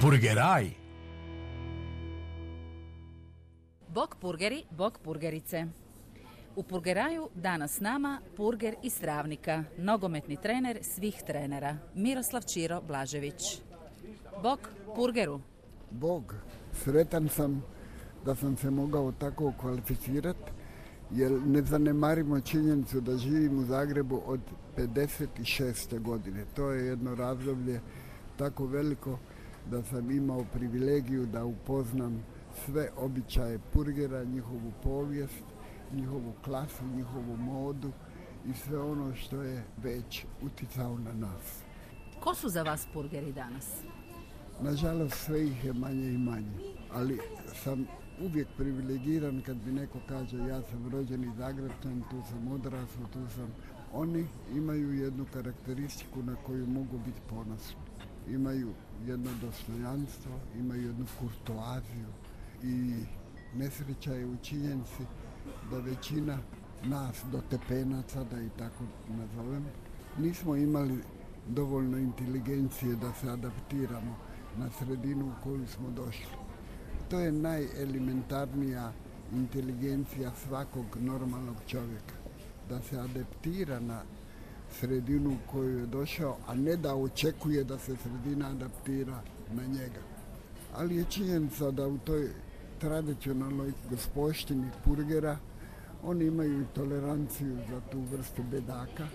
Purgeraj. Bok purgeri, bok purgerice. U Purgeraju danas s nama purger iz Travnika, nogometni trener svih trenera, Miroslav Čiro Blažević. Bok purgeru. Bog, sretan sam da sam se mogao tako kvalificirati, jer ne zanemarimo činjenicu da živim u Zagrebu od 56. godine. To je jedno razdoblje tako veliko da sam imao privilegiju da upoznam sve običaje purgera, njihovu povijest, njihovu klasu, njihovu modu i sve ono što je već uticao na nas. Ko su za vas purgeri danas? Nažalost, sve ih je manje i manje, ali sam uvijek privilegiran kad mi neko kaže ja sam rođeni Zagrebčan, tu sam odrasao, tu sam. Oni imaju jednu karakteristiku na koju mogu biti ponosni. Imaju jedno dostojanstvo, imaju jednu kurtoaziju i nesreća je u činjenici da većina nas do tepenaca, da i tako nazovem, nismo imali dovoljno inteligencije da se adaptiramo na sredinu u koju smo došli. To je najelementarnija inteligencija svakog normalnog čovjeka. Da se adaptira na sredinu u koju je došao, a ne da očekuje da se sredina adaptira na njega. Ali je činjenica da u toj tradicionalnoj gospoštini purgera oni imaju toleranciju za tu vrstu bedaka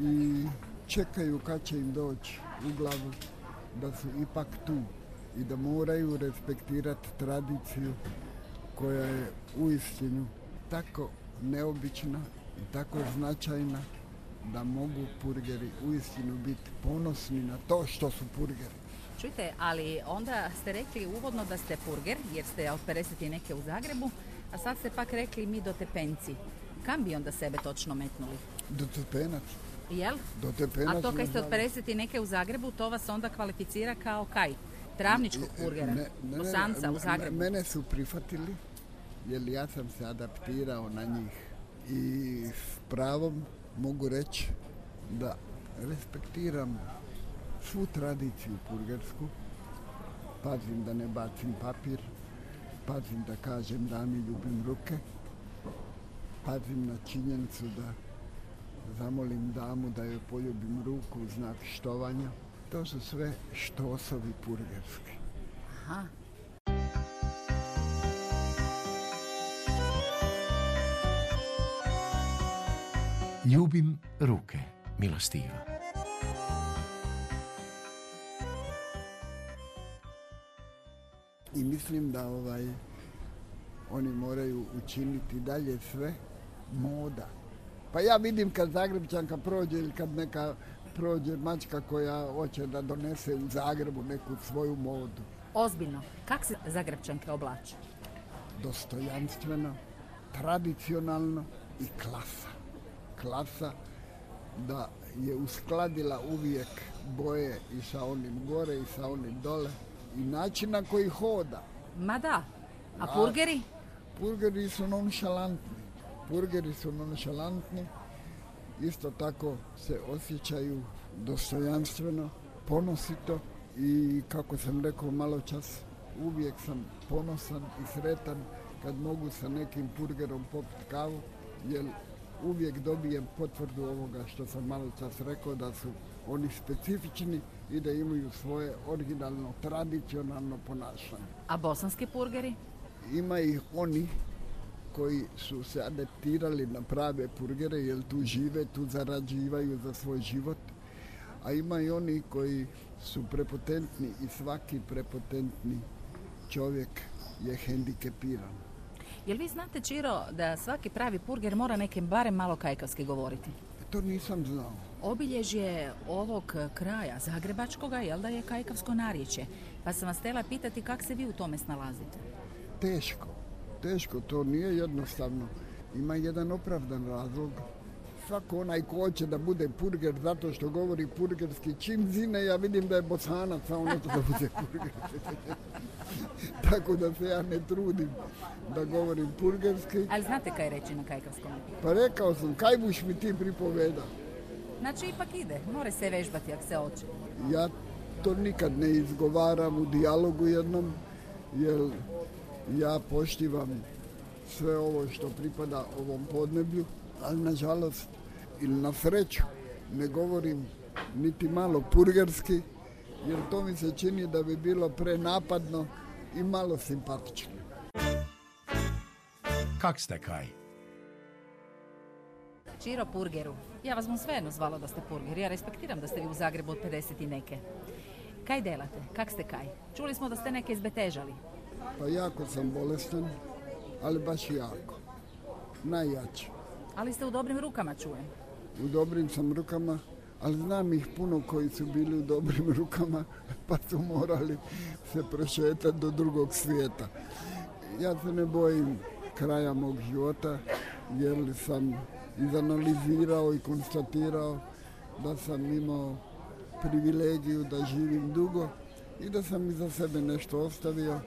i čekaju kad će im doći u glavu da su ipak tu i da moraju respektirati tradiciju koja je uistinu tako neobična i tako značajna da mogu purgeri uistinu biti ponosni na to što su purgeri. Čujte, ali onda ste rekli uvodno da ste purger, jer ste od 50 neke u Zagrebu, a sad ste pak rekli mi do tepenci. Kam bi onda sebe točno metnuli? Do tepenac. Jel? Do tepenac. A to kad ste od 50 neke u Zagrebu, to vas onda kvalificira kao kaj? Travničkog purgera? Ne, Bosanca u Zagrebu? Mene su prihvatili jer ja sam se adaptirao na njih i s pravom mogu reći da respektiram svu tradiciju purgersku, pazim da ne bacim papir, pazim da kažem da mi ljubim ruke, pazim na činjenicu da zamolim damu da joj poljubim ruku u znak štovanja. To su sve štosovi purgerski. Aha. Ljubim ruke, milostiva. I mislim da ovaj oni moraju učiniti dalje sve moda. Pa ja vidim kad Zagrebčanka prođe ili kad neka prođe mačka koja hoće da donese u Zagrebu neku svoju modu. Ozbiljno, kak se Zagrebčanke oblače? Dostojanstveno, tradicionalno i klasa. Klasa da je uskladila uvijek boje i sa onim gore i sa onim dole i način na koji hoda. Ma da, a purgeri? Purgeri su nonšalantni. Purgeri su nonšalantni. Isto tako se osjećaju dostojanstveno, ponosito i kako sam rekao malo čas, uvijek sam ponosan i sretan kad mogu sa nekim purgerom popiti kavu, jer uvijek dobijem potvrdu ovoga što sam malo čas rekao da su oni specifični i da imaju svoje originalno, tradicionalno ponašanje. A bosanski purgeri? Ima ih oni koji su se adaptirali na prave purgere jer tu žive, tu zarađivaju za svoj život. A ima i oni koji su prepotentni i svaki prepotentni čovjek je hendikepiran. Jel vi znate, Čiro, da svaki pravi purger mora nekim barem malo kajkavski govoriti? To nisam znao. Obilježje ovog kraja Zagrebačkoga, jel da je kajkavsko narječje? Pa sam vas htjela pitati kako se vi u tome snalazite? Teško, teško, to nije jednostavno. Ima jedan opravdan razlog. Svako onaj ko hoće da bude purger zato što govori purgerski, čim zine ja vidim da je bosanac, a on neće da bude purger. Tako da se ja ne trudim da govorim purgerski. Ali znate kaj reći na kajkavskom? Pa rekao sam, kaj buš mi ti pripoveda? Znači ipak ide, more se vežbati ako se hoće. Ja to nikad ne izgovaram u dijalogu jednom, jer ja poštivam sve ovo što pripada ovom podneblju, ali nažalost ili na sreću ne govorim niti malo purgerski, jer to mi se čini da bi bilo prenapadno i malo simpatično. Kak ste kaj? Čiro Purgeru. Ja vas bom svejedno zvala da ste Purger. Ja respektiram da ste vi u Zagrebu od 50 i neke. Kaj delate? Kak ste kaj? Čuli smo da ste neke izbetežali. Pa jako sam bolestan, ali baš jako. Najjači. Ali ste u dobrim rukama, čujem. U dobrim sam rukama, ali znam ih puno koji su bili u dobrim rukama, pa su morali se prošetati do drugog svijeta. Ja se ne bojim kraja mog života, jer sam izanalizirao i konstatirao da sam imao privilegiju da živim dugo i da sam iza sebe nešto ostavio,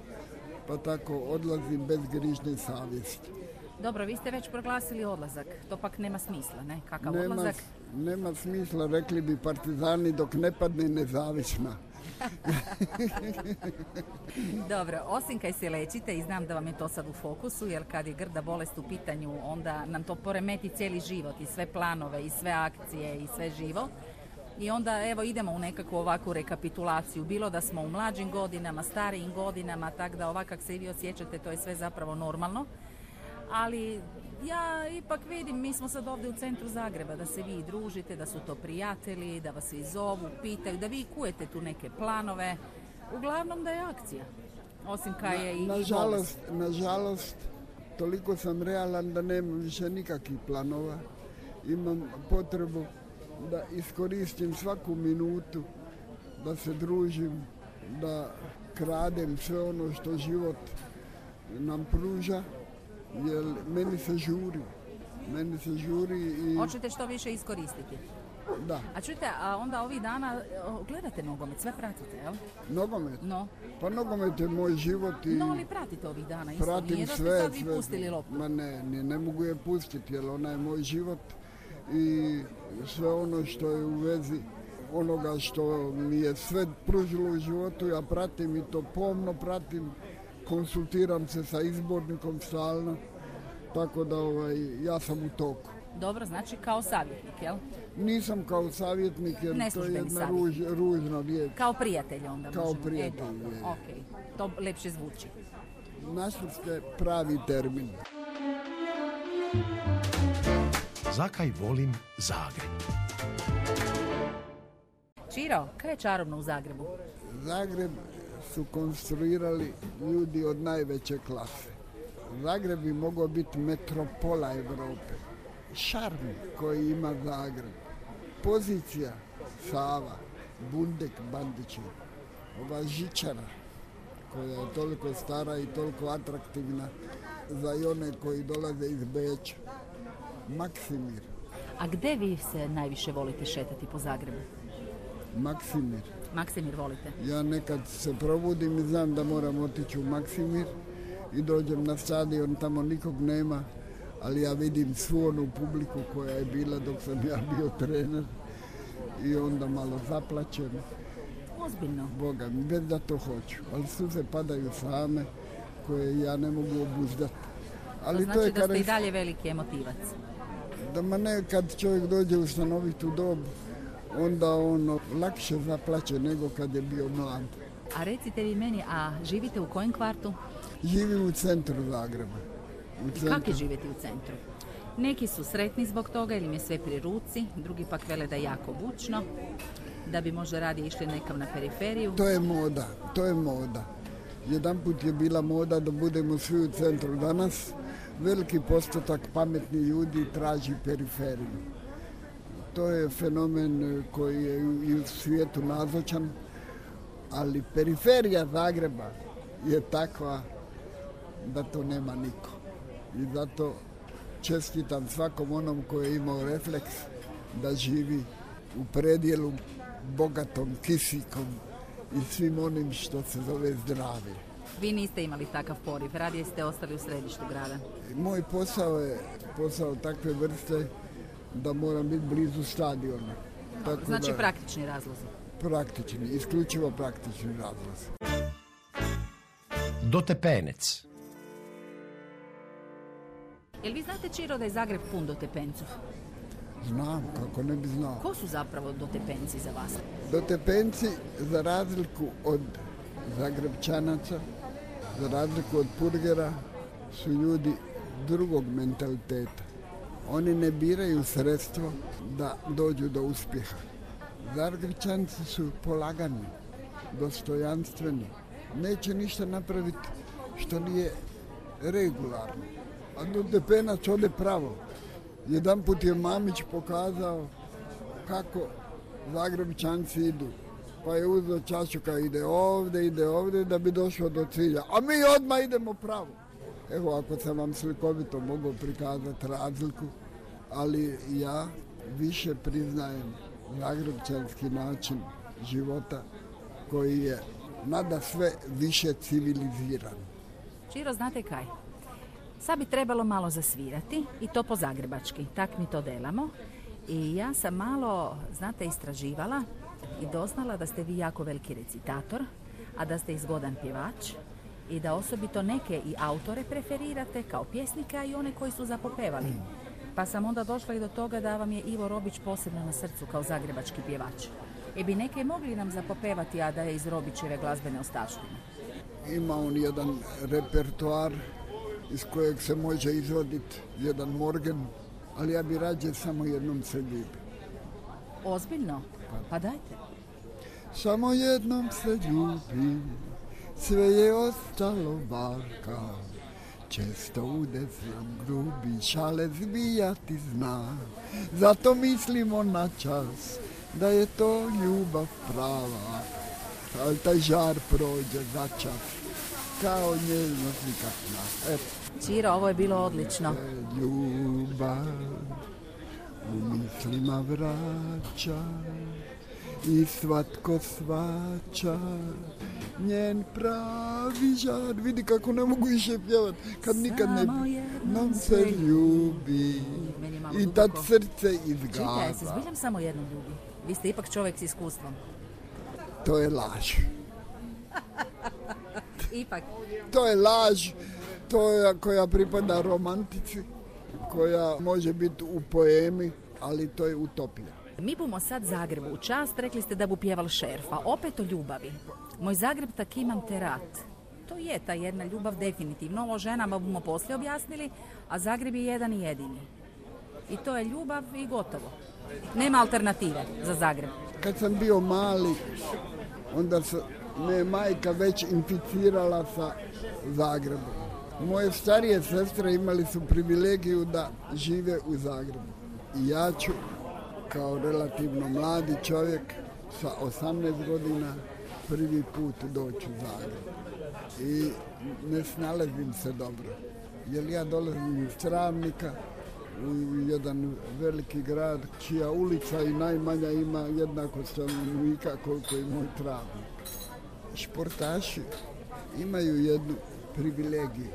pa tako odlazim bez grižnje savjesti. Dobro, vi ste već proglasili odlazak. To pak nema smisla, ne? Kakav Nema, odlazak? nema smisla, rekli bi partizani, dok ne padne nezavisna. Dobro, osim kaj se lečite i znam da vam je to sad u fokusu, jer kad je grda bolest u pitanju, onda nam to poremeti cijeli život i sve planove i sve akcije i sve živo. I onda evo idemo u nekakvu ovakvu rekapitulaciju, bilo da smo u mlađim godinama, starijim godinama, tak da ovak kak se i vi osjećate, to je sve zapravo normalno. Ali ja ipak vidim, mi smo sad ovdje u centru Zagreba, da se vi družite, da su to prijatelji, da vas i zovu, pitaju, da vi kujete tu neke planove. Uglavnom da je akcija. Osim kaj je i. Nažalost, nažalost, toliko sam realan da nemam više nikakvih planova. Imam potrebu da iskoristim svaku minutu, da se družim, da kradem sve ono što život nam pruža, jer meni se žuri. Meni se žuri i Hoćete što više iskoristiti. da, A čujte, a onda ovih dana gledate nogomet, sve pratite, jel? nogomet. No, Pa nogomet je moj život i no ali pratite ovih dana isto. pratim Nije da ste sve. sad vi sve. pustili loptu. Ma ne, ne, ne mogu je pustiti jer ona je moj život i sve ono što je u vezi onoga što mi je sve pružilo u životu, ja pratim i to pomno pratim, konsultiram se sa izbornikom stalno, tako da ovaj, ja sam u toku. Dobro, znači kao savjetnik, jel? Nisam kao savjetnik jer to je jedna ruž, ružna riječ. Kao prijatelj onda Kao možemo. prijatelj, E, okej. To lepše zvuči. Našli ste pravi termin. Zakaj volim Zagreb? Čiro, kaj je čarobno u Zagrebu? Zagreb su konstruirali ljudi od najveće klase. Zagreb bi mogao biti metropola Europe. Šarm koji ima Zagreb. Pozicija Sava, Bundek, Bandići. Ova žičara koja je toliko stara i toliko atraktivna za i one koji dolaze iz Beča. Maksimir, A gde vi se najviše volite šetati po Zagrebu? Maksimir. Maksimir volite? Ja nekad se probudim i znam da moram otići u Maksimir i dođem na stadion, tamo nikog nema, ali ja vidim svu onu publiku koja je bila dok sam ja bio trener i onda malo zaplačem, Ozbiljno. Boga mi, bez da to hoću, ali suze padaju same koje ja ne mogu obuzdati. Ali to, znači je da ste i dalje veliki emotivac. da ma ne kad čovjek dođe u stanovitu dob, onda ono lakše zaplaće nego kad je bio mlad. A recite vi meni, a živite u kojem kvartu? Živim u centru Zagreba. U I kako je živjeti u centru? Neki su sretni zbog toga ili im je sve pri ruci, drugi pak vele da je jako bučno, da bi možda radije išli nekam na periferiju. To je moda, to je moda. Jedanput je bila moda da budemo svi u centru danas. Veliki postotak pametnih ljudi traži periferiju. To je fenomen koji je i u svijetu nazočan, ali periferija Zagreba je takva da to nema niko. I zato čestitam svakom onom koji je imao refleks da živi u predjelu bogatom kisikom i svim onim što se zove zdravlje. Vi niste imali takav poriv, radije ste ostali u središtu grada. Moj posao je posao takve vrste da moram biti blizu stadiona. Tako Znači da- praktični razlozi. praktični, isključivo praktični razlozi. Dotepenec. Jel vi znate, Čiro, da je Zagreb pun dotepencov? Znam, kako ne bi znao. Ko su zapravo dotepenci za vas? Dotepenci, za razliku od Zagrebčanaca, za razliku od Purgera, su ljudi drugog mentaliteta. Oni ne biraju sredstvo da dođu do uspjeha. Zagrebčanci su polagani, dostojanstveni. Neće ništa napraviti što nije regularno. A dotepenac ode pravo. Jedan put je Mamić pokazao kako Zagrebčanci idu. Pa je uzeo čašu ide ovdje, ide ovdje da bi došao do cilja. A mi odmah idemo pravo. Evo ako sam vam slikovito mogao prikazati razliku, ali ja više priznajem zagrebčanski način života koji je nada sve više civiliziran. Čiro, znate kaj? Sad bi trebalo malo zasvirati i to po zagrebački. Tak mi to delamo. I ja sam malo, znate, istraživala i doznala da ste vi jako veliki recitator, a da ste i zgodan pjevač i da osobito neke i autore preferirate kao pjesnika i one koji su zapopevali. Pa sam onda došla i do toga da vam je Ivo Robić posebno na srcu kao zagrebački pjevač. I bi neke mogli nam zapopevati, a da je iz Robićeve glazbene ostavštine. Ima on jedan repertoar iz kojeg se može izvoditi jedan morgen, ali ja bi rađe samo jednom se ljubim. Ozbiljno? Pa dajte. Samo jednom se ljubim, sve je ostalo varka. Često udesem grubi, šale zbijati zna. Zato mislimo na čas, da je to ljubav prava. Ali taj žar prođe za čas, kao nježnost nikak zna. Eto, Čiro, ovo je bilo odlično. ljubav u mislima vraća i svatko svača njen pravi žar. Vidi kako ne mogu više pjevat, kad nikad ne nam se ljubi i tad srce Čekaj, se zbiljam samo jednom ljubi. Vi ste ipak čovjek s iskustvom. To je laž. Ipak. To je laž, to je koja pripada romantici, koja može biti u poemi, ali to je utopija. Mi bumo sad Zagrebu u čast, rekli ste da bu pjeval šerfa, opet o ljubavi. Moj Zagreb tak imam te rat. To je ta jedna ljubav definitivno, ovo ženama bumo poslije objasnili, a Zagreb je jedan i jedini. I to je ljubav i gotovo. Nema alternative za Zagreb. Kad sam bio mali, onda se me majka već inficirala sa Zagrebom. Moje starije sestre imali su privilegiju da žive u Zagrebu. I ja ću, kao relativno mladi čovjek sa 18 godina, prvi put doći u Zagreb. I ne snalazim se dobro. Jer ja dolazim iz Travnika, u jedan veliki grad čija ulica i najmanja ima jednako stanovnika koliko i moj travnik. Športaši imaju jednu privilegiju.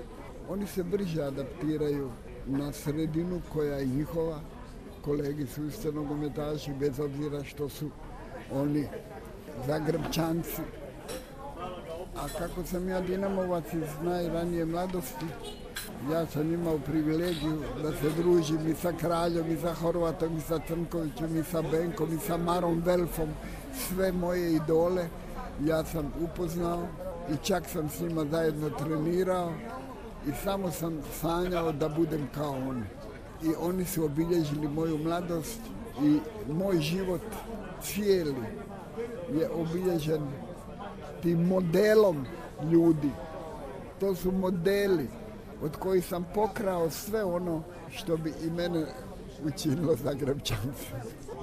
Oni se brže adaptiraju na sredinu koja je njihova. Kolegi su isto nogometaši, bez obzira što su oni zagrebčanci. A kako sam ja dinamovac iz najranije mladosti, ja sam imao privilegiju da se družim i sa Kraljom, i sa Horvatom, i sa Crnkovićem, i sa Benkom, i sa Marom Velfom. Sve moje idole ja sam upoznao i čak sam s njima zajedno trenirao i samo sam sanjao da budem kao oni. I oni su obilježili moju mladost i moj život cijeli je obilježen tim modelom ljudi. To su modeli od kojih sam pokrao sve ono što bi i mene učinilo Zagrebčanci.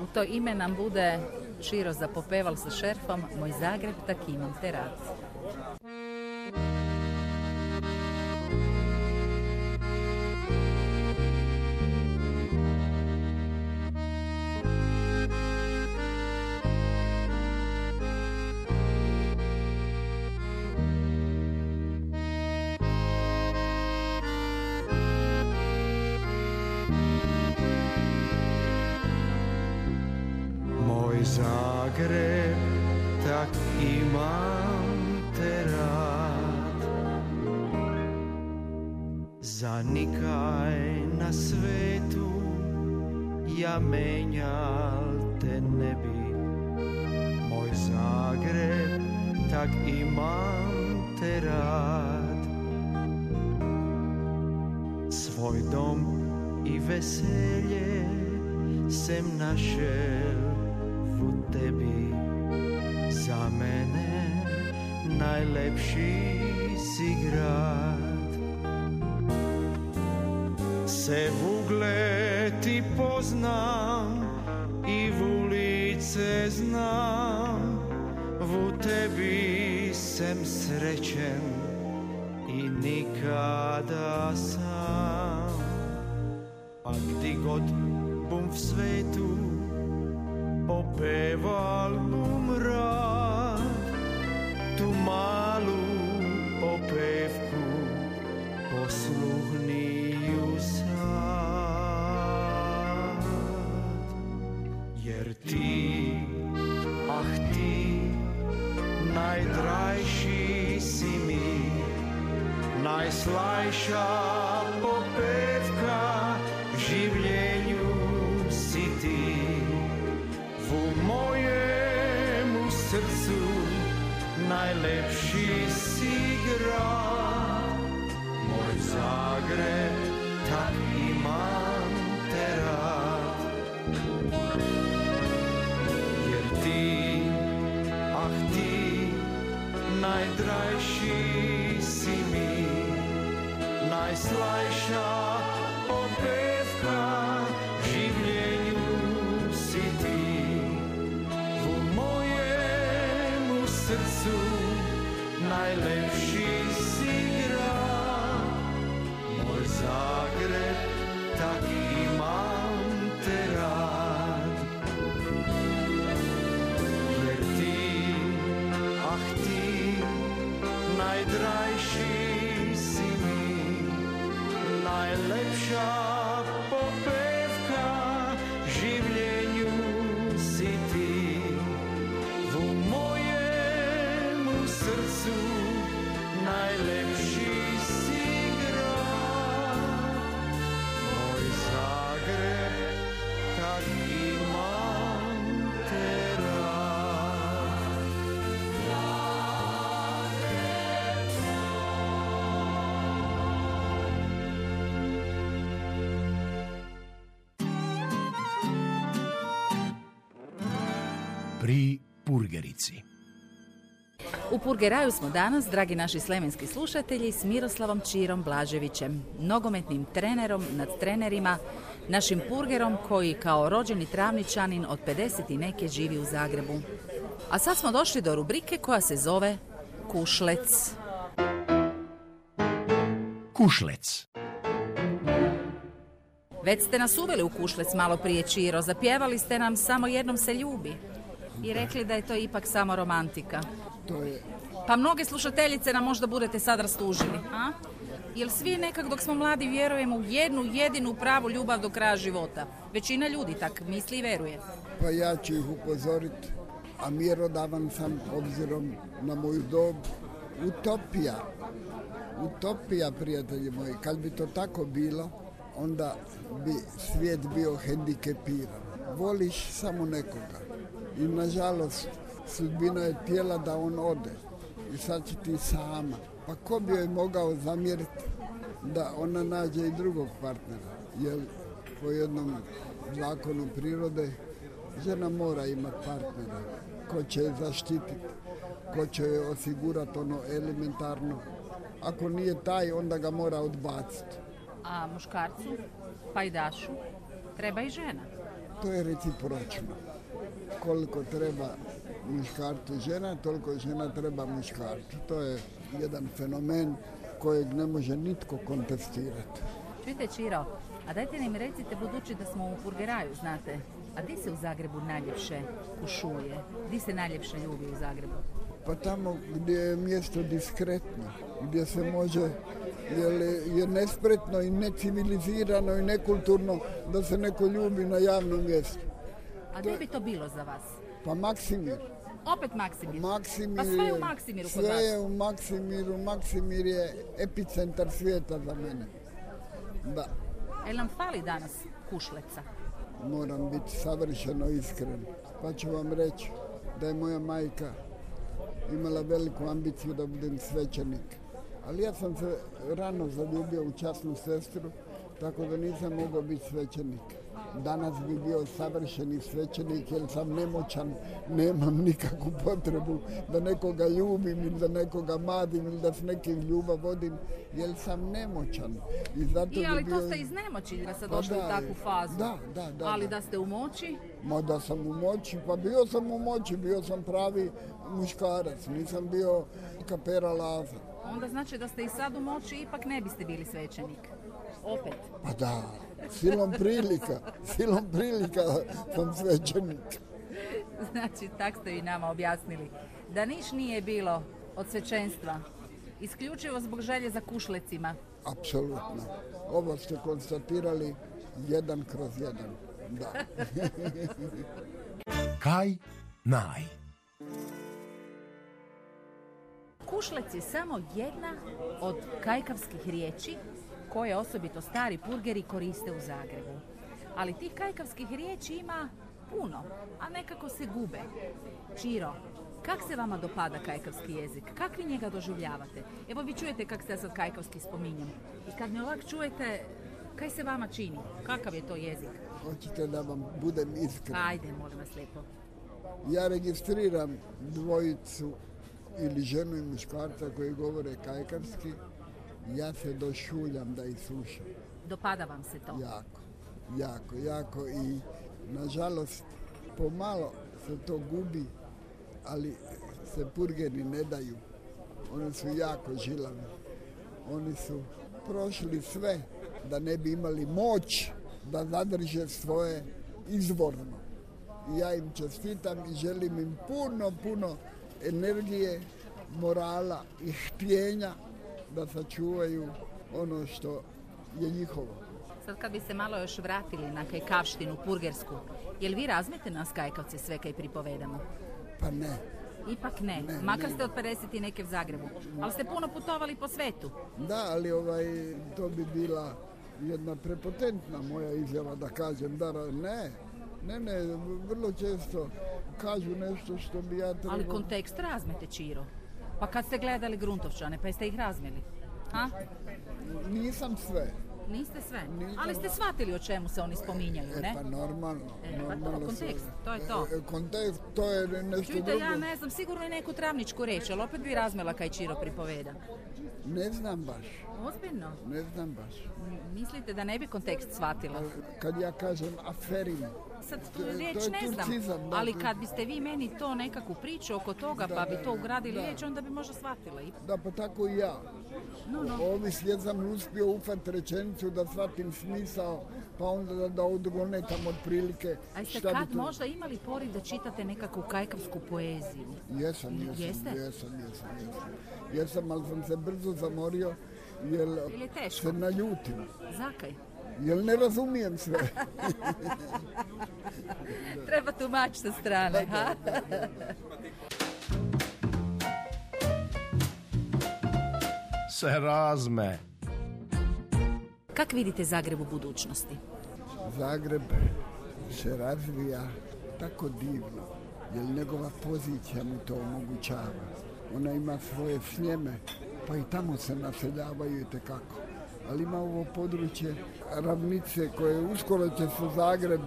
U to ime nam bude Širo zapopeval sa šerfom Moj Zagreb tak imam te rad. Imam te rad. Svoj dom i veselje sem našel u tebi. Za mene najlepši si grad. Se v ugled ti poznam i v ulice znam V tebi sem srećen i nikada sam. Pa gdje god bum v svetu Najslajša popevka življenju si ti. V mojemu srcu najlepši si grad Moj Zagreb, tak imam te rad Jer ti, ah ti, najdrajši Najslajša popevka U Purgeraju smo danas, dragi naši slemenski slušatelji, s Miroslavom Čirom Blaževićem, nogometnim trenerom nad trenerima, našim purgerom koji kao rođeni travničanin od 50 i neke živi u Zagrebu. A sad smo došli do rubrike koja se zove Kušlec. Kušlec. Već ste nas uveli u Kušlec malo prije Čiro, zapjevali ste nam samo jednom se ljubi i rekli da je to ipak samo romantika. To je Pa mnoge slušateljice nam možda budete sad rastužili, a? Jel svi nekak dok smo mladi vjerujemo u jednu jedinu pravu ljubav do kraja života? Većina ljudi tak misli i veruje. Pa ja ću ih upozoriti, a mjerodavan sam obzirom na moju dob. Utopija, utopija prijatelji moji, kad bi to tako bilo, onda bi svijet bio hendikepiran. Voliš samo nekoga i nažalost sudbina je tijela da on ode i sad će ti sama. Pa ko bi joj mogao zamjeriti da ona nađe i drugog partnera, jer po jednom zakonu prirode žena mora imati partnera ko će je zaštititi, ko će joj osigurati ono elementarno. Ako nije taj, onda ga mora odbaciti. A muškarcu? Pajdašu? Treba i žena. To je recipročno. Koliko treba muškarcu žena, toliko žena treba muškarcu. To je jedan fenomen kojeg ne može nitko kontestirati. Čujte Čiro, a dajte mi recite, budući da smo u Purgeraju, znate, a di se u Zagrebu najljepše kušuje? Di se najljepše ljubi u Zagrebu? Pa tamo gdje je mjesto diskretno, gdje se može, jer je nespretno i necivilizirano i nekulturno da se neko ljubi na javnom mjestu. A gdje bi to bilo za vas? Pa Maksimir. Opet Maksimir. Maksimir Pa sve je u Maksimiru kod Sve vas. je u Maksimiru. Maksimir je epicentar svijeta za mene. Da, Jel nam fali danas kušleca? moram biti savršeno iskren. Pa ću vam reći da je moja majka imala veliku ambiciju da budem svećenik. Ali ja sam se rano zaljubio u časnu sestru, tako da nisam mogao biti svećenik. Danas bi bio savršeni svećenik jer sam nemoćan, nemam nikakvu potrebu da nekoga ljubim ili da nekoga madim ili da s nekim ljubav vodim, jer sam nemoćan. I zato I bi ali bio... to ste iz nemoći da ste Pa došli u takvu fazu. da, da, da, Ali da. da ste u moći, Ma da sam u moći, pa bio sam u moći, bio sam pravi muškarac, nisam bio kapera laza. onda znači da ste i sad u moći, ipak ne biste bili svećenik. Opet. Pa da, silom prilika, silom prilika sam svećenik. Znači, tak ste i nama objasnili. Da niš nije bilo od svećenstva, isključivo zbog želje za kušlecima. Apsolutno. Ovo ste konstatirali jedan kroz jedan. Da. Kaj naj. Kušlec je samo jedna od kajkavskih riječi koje osobito stari purgeri koriste u Zagrebu. Ali tih kajkavskih riječi ima puno, a nekako se gube. Čiro, kak se vama dopada kajkavski jezik? Kak vi njega doživljavate? Evo vi čujete kak se ja sad kajkavski spominjem. I kad me ovak čujete, kaj se vama čini? Kakav je to jezik? Hoćete da vam budem iskren. Ajde, molim vas lijepo. Ja registriram dvojicu ili ženu i muškarca koji govore kajkavski. Ja se došuljam da ih slušam. Dopada vam se to? Jako, jako, jako i nažalost pomalo se to gubi, ali se purgeri ne daju. Oni su jako žilavi. Oni su prošli sve da ne bi imali moć da zadrže svoje izvorno. I ja im čestitam i želim im puno, puno energije, morala i htjenja da sačuvaju ono što je njihovo. Sad kad bi se malo još vratili na kajkavštinu purgersku, jel vi razmete nas kajkavce sve kaj pripovedamo? Pa ne, Ipak ne, Ne, makar ne. ste od 50 i neke u Zagrebu. Ali ste puno putovali po svetu. Da, ali ovaj, to bi bila jedna prepotentna moja izjava da kažem da ne. Ne, ne, vrlo često kažu nešto što bi ja trebao... Ali kontekst razmete, Čiro. Pa kad ste gledali Gruntovčane, pa jeste ih razmeli? Ha? Nisam sve. Niste sve. Nisam. Ali ste shvatili o čemu se oni spominjaju, E ne? pa normalno. E, pa to, normalno kontekst, sve. to je to. E, kontekst, to je nešto Čujte, drugo. ja ne znam, sigurno je neku travničku reč, ali opet bi razmela kaj Čiro pripoveda. Ne znam baš, Ozbiljno? ne znam baš. M- Mislite da ne bi kontekst shvatila? Kad ja kažem aferin, Sad tu To je- riječ to je ne znam, turcizam, ali kad biste vi meni to nekakvu priču oko toga, Da, pa bi to ugradili da. riječ, onda bi možda shvatila. I- da pa tako i ja. No, no. Ovi svijet sam uspio ufat rečenicu da shvatim smisao, pa onda da, da odgonekam otprilike A jeste kad to... možda imali poriv da čitate nekakvu kajkavsku poeziju? Jesam, jesam, jesam, jesam, jesam. Jesam, ali sam se brzo zamorio, jer je se naljutim, Zakaj? Jer ne razumijem sve. Treba tumač sa strane, ha? Se razme. Kak vidite Zagreb u budućnosti? Zagreb se razvija tako divno, jer njegova pozicija mu to omogućava. Ona ima svoje snjeme, pa i tamo se naseljavaju i tekako. Ali ima ovo područje ravnice koje uskoro će se Zagreb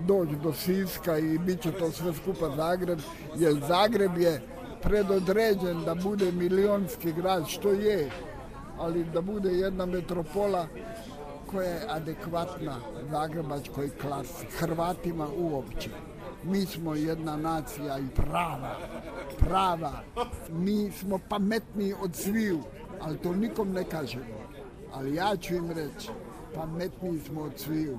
doći do Siska i bit će to sve skupa Zagreb, jer Zagreb je predodređen da bude milionski grad, što je, ali da bude jedna metropola koja je adekvatna zagrebačkoj klasi, Hrvatima uopće. Mi smo jedna nacija i prava, prava. Mi smo pametniji od sviju, ali to nikom ne kažemo. Ali ja ću im reći, pametniji smo od sviju.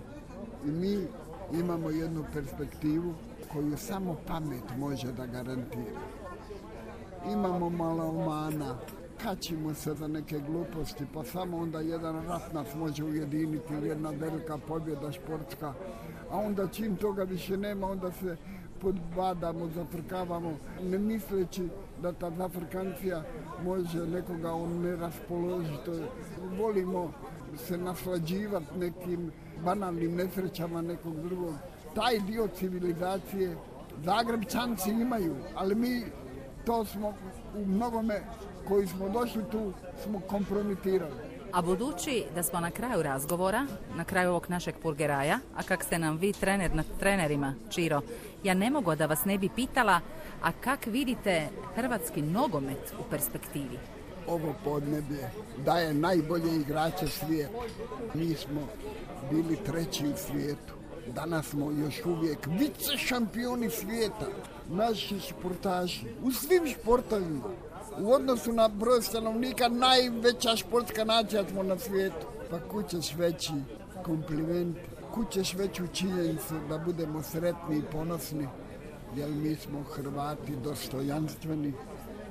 I mi imamo jednu perspektivu koju samo pamet može da garantira. Imamo malo mana, kačimo se za neke gluposti, pa samo onda jedan rat nas može ujediniti, jedna velika pobjeda športska, a onda čim toga više nema, onda se podbadamo, zafrkavamo, ne misleći da ta zafrkancija može nekoga on ne raspoložiti. Volimo se naslađivati nekim banalnim nesrećama nekog drugog. Taj dio civilizacije Zagrebčanci imaju, ali mi to smo u mnogome koji smo došli tu smo kompromitirali. A budući da smo na kraju razgovora, na kraju ovog našeg purgeraja, a kak ste nam vi trener nad trenerima, Čiro, ja ne mogu da vas ne bi pitala, a kak vidite hrvatski nogomet u perspektivi? Ovo podneblje daje najbolje igrače svijeta. Mi smo bili treći u svijetu. Danas smo još uvijek vice šampioni svijeta. Naši športaši u svim športovima. U odnosu na broj stanovnika najveća športska nacija smo na svijetu. Pa kućeš veći kompliment, kućeš veću činjenicu da budemo sretni i ponosni, jer mi smo Hrvati dostojanstveni,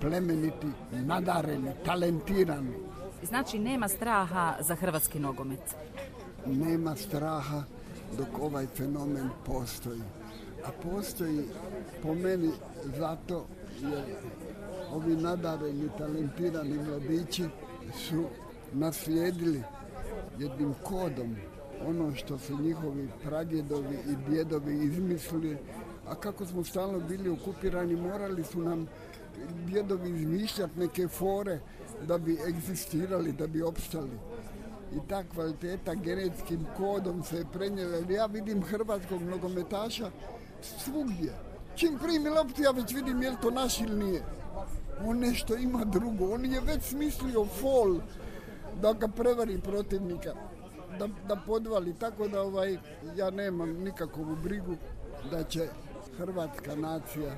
plemeniti, nadareni, talentirani. Znači nema straha za hrvatski nogomet. Nema straha dok ovaj fenomen postoji. A postoji po meni zato jer ovi nadareni, talentirani mladići su naslijedili jednim kodom ono što su njihovi pradjedovi i djedovi izmislili, a kako smo stalno bili okupirani, morali su nam djedovi izmišljati neke fore da bi egzistirali, da bi opstali. I ta kvaliteta genetskim kodom se je prenijela. Ja vidim hrvatskog nogometaša svugdje. Čim primi loptu ja već vidim je li to naš ili nije. On nešto ima drugo. On je već smislio fol da ga prevari protivnika. Da, da podvali. Tako da ovaj, ja nemam nikakvu brigu da će hrvatska nacija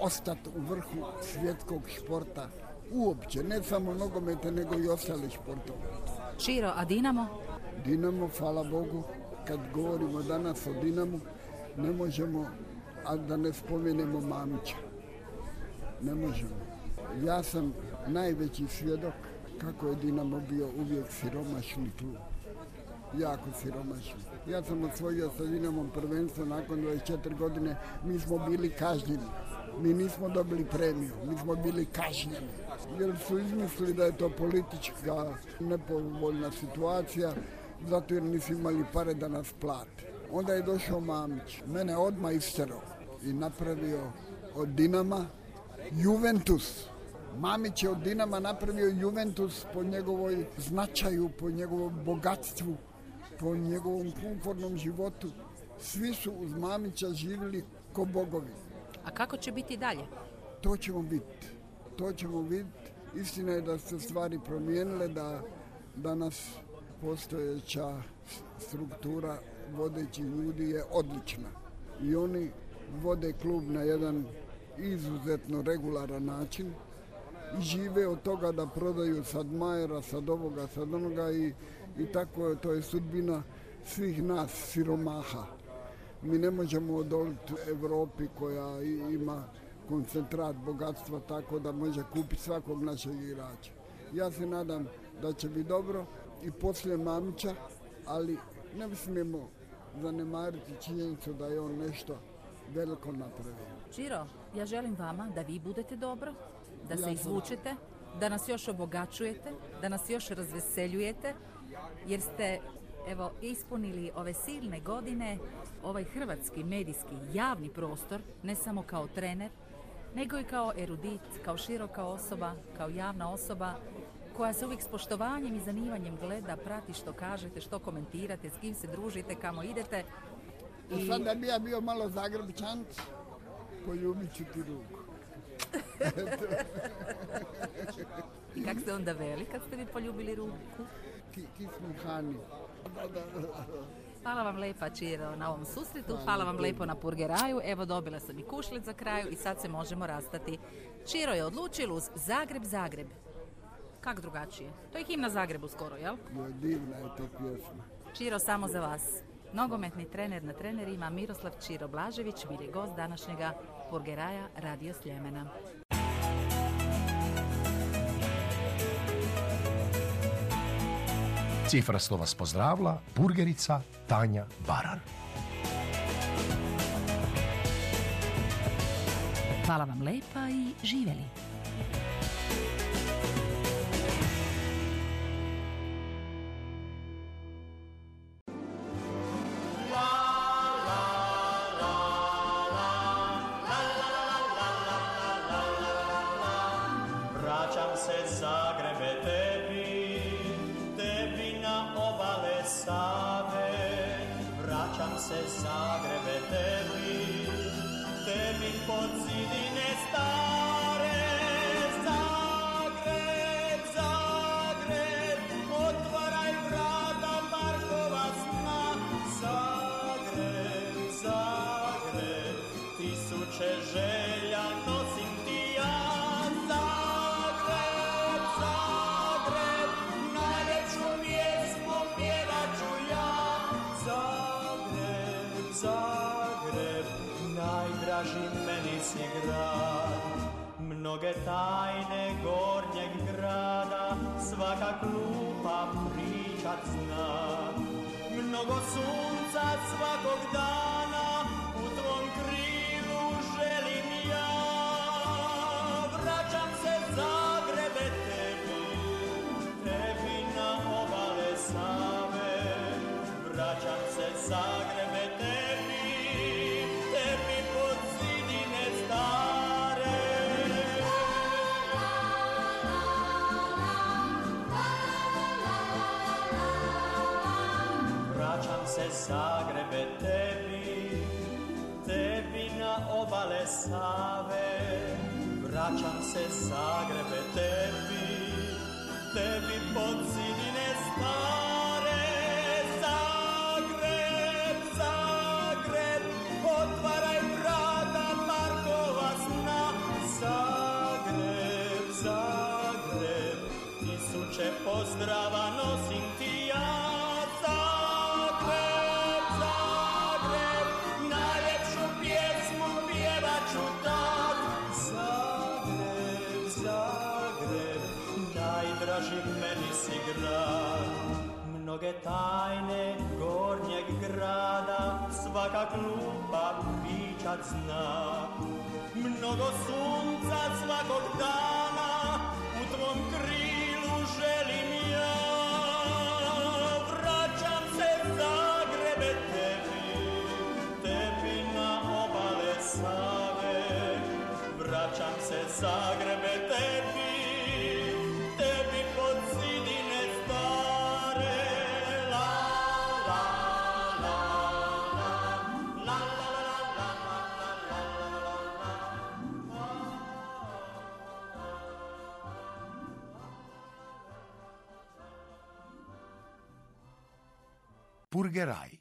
ostati u vrhu svjetskog športa. Uopće, ne samo nogomete, nego i ostali športova. Čiro, a Dinamo? Dinamo, hvala Bogu, kad govorimo danas o Dinamu, ne možemo, a da ne spomenemo Mamića. Ne možemo. Ja sam najveći svjedok kako je Dinamo bio uvijek siromašni klub. Jako siromašni. Ja sam osvojio sa Dinamom prvenstvo nakon 24 godine. Mi smo bili kažnjeni. Mi nismo dobili premiju, mi smo bili kažnjeni. Jer su izmislili da je to politička nepovoljna situacija, zato jer nisu imali pare da nas plate. Onda je došao Mamić, mene odmah isterao i napravio od Dinama Juventus. Mamić je od Dinama napravio Juventus po njegovoj značaju, po njegovom bogatstvu, po njegovom komfortnom životu. Svi su uz Mamića živjeli ko bogovi. A kako će biti dalje? To ćemo vidjeti. To ćemo vidjeti. Istina je da su se stvari promijenile, da danas postojeća struktura vodećih ljudi je odlična. I oni vode klub na jedan izuzetno regularan način i žive od toga da prodaju sad Majera, sad ovoga, sad onoga i, i tako je, to je sudbina svih nas siromaha. Mi ne možemo odoliti Europi koja ima koncentrat bogatstva tako da može kupiti svakog našeg igrača. Ja se nadam da će biti dobro i poslije Mamića, ali ne smijemo zanemariti činjenicu da je on nešto veliko napravio. Čiro, ja želim vama da vi budete dobro, da Ja se izvučete, da nas još obogaćujete, da nas još razveseljujete, jer ste evo ispunili ove silne godine ovaj hrvatski medijski javni prostor, ne samo kao trener, nego i kao erudit, kao široka osoba, kao javna osoba koja se uvijek s poštovanjem i zanimanjem gleda, prati što kažete, što komentirate, s kim se družite, kamo idete. I sad da bi ja bio malo zagrebčanc, poljubit ću ti ruku. I kak ste onda veli kad ste vi poljubili ruku? Ki, kismi hani. Da, da, da. Hvala vam lepa Čiro na ovom susretu, hvala vam lepo na Purgeraju, evo dobila sam i kušlic za kraju i sad se možemo rastati. Čiro je odlučil uz Zagreb, Zagreb. Kak drugačije? To je himna Zagrebu skoro, jel? Jo, divna je to pjesma. Čiro samo za vas. Nogometni trener na trenerima Miroslav Čiro Blažević bili gost današnjega Purgeraja Radio Sljemena. Cifra vas pozdravila, burgerica Tanja Baran. Hvala vam lepa i živjeli. Svaka klupa pričat zna. Mnogo sunca svakog dana, u tvom krilu želim ja. Vraćam se Zagrebe tebi, tebi na obale Save. Vraćam se Zagrebe Zagrebe tebi, tebi na obale Save. Vraćam se Zagrebe tebi, tebi pod zna. Mnogo sunca svakog dana, u tvom krilu želim ja. Vraćam se Zagrebe tebi, tebi na obale Save. Vraćam se Zagrebe purgherai.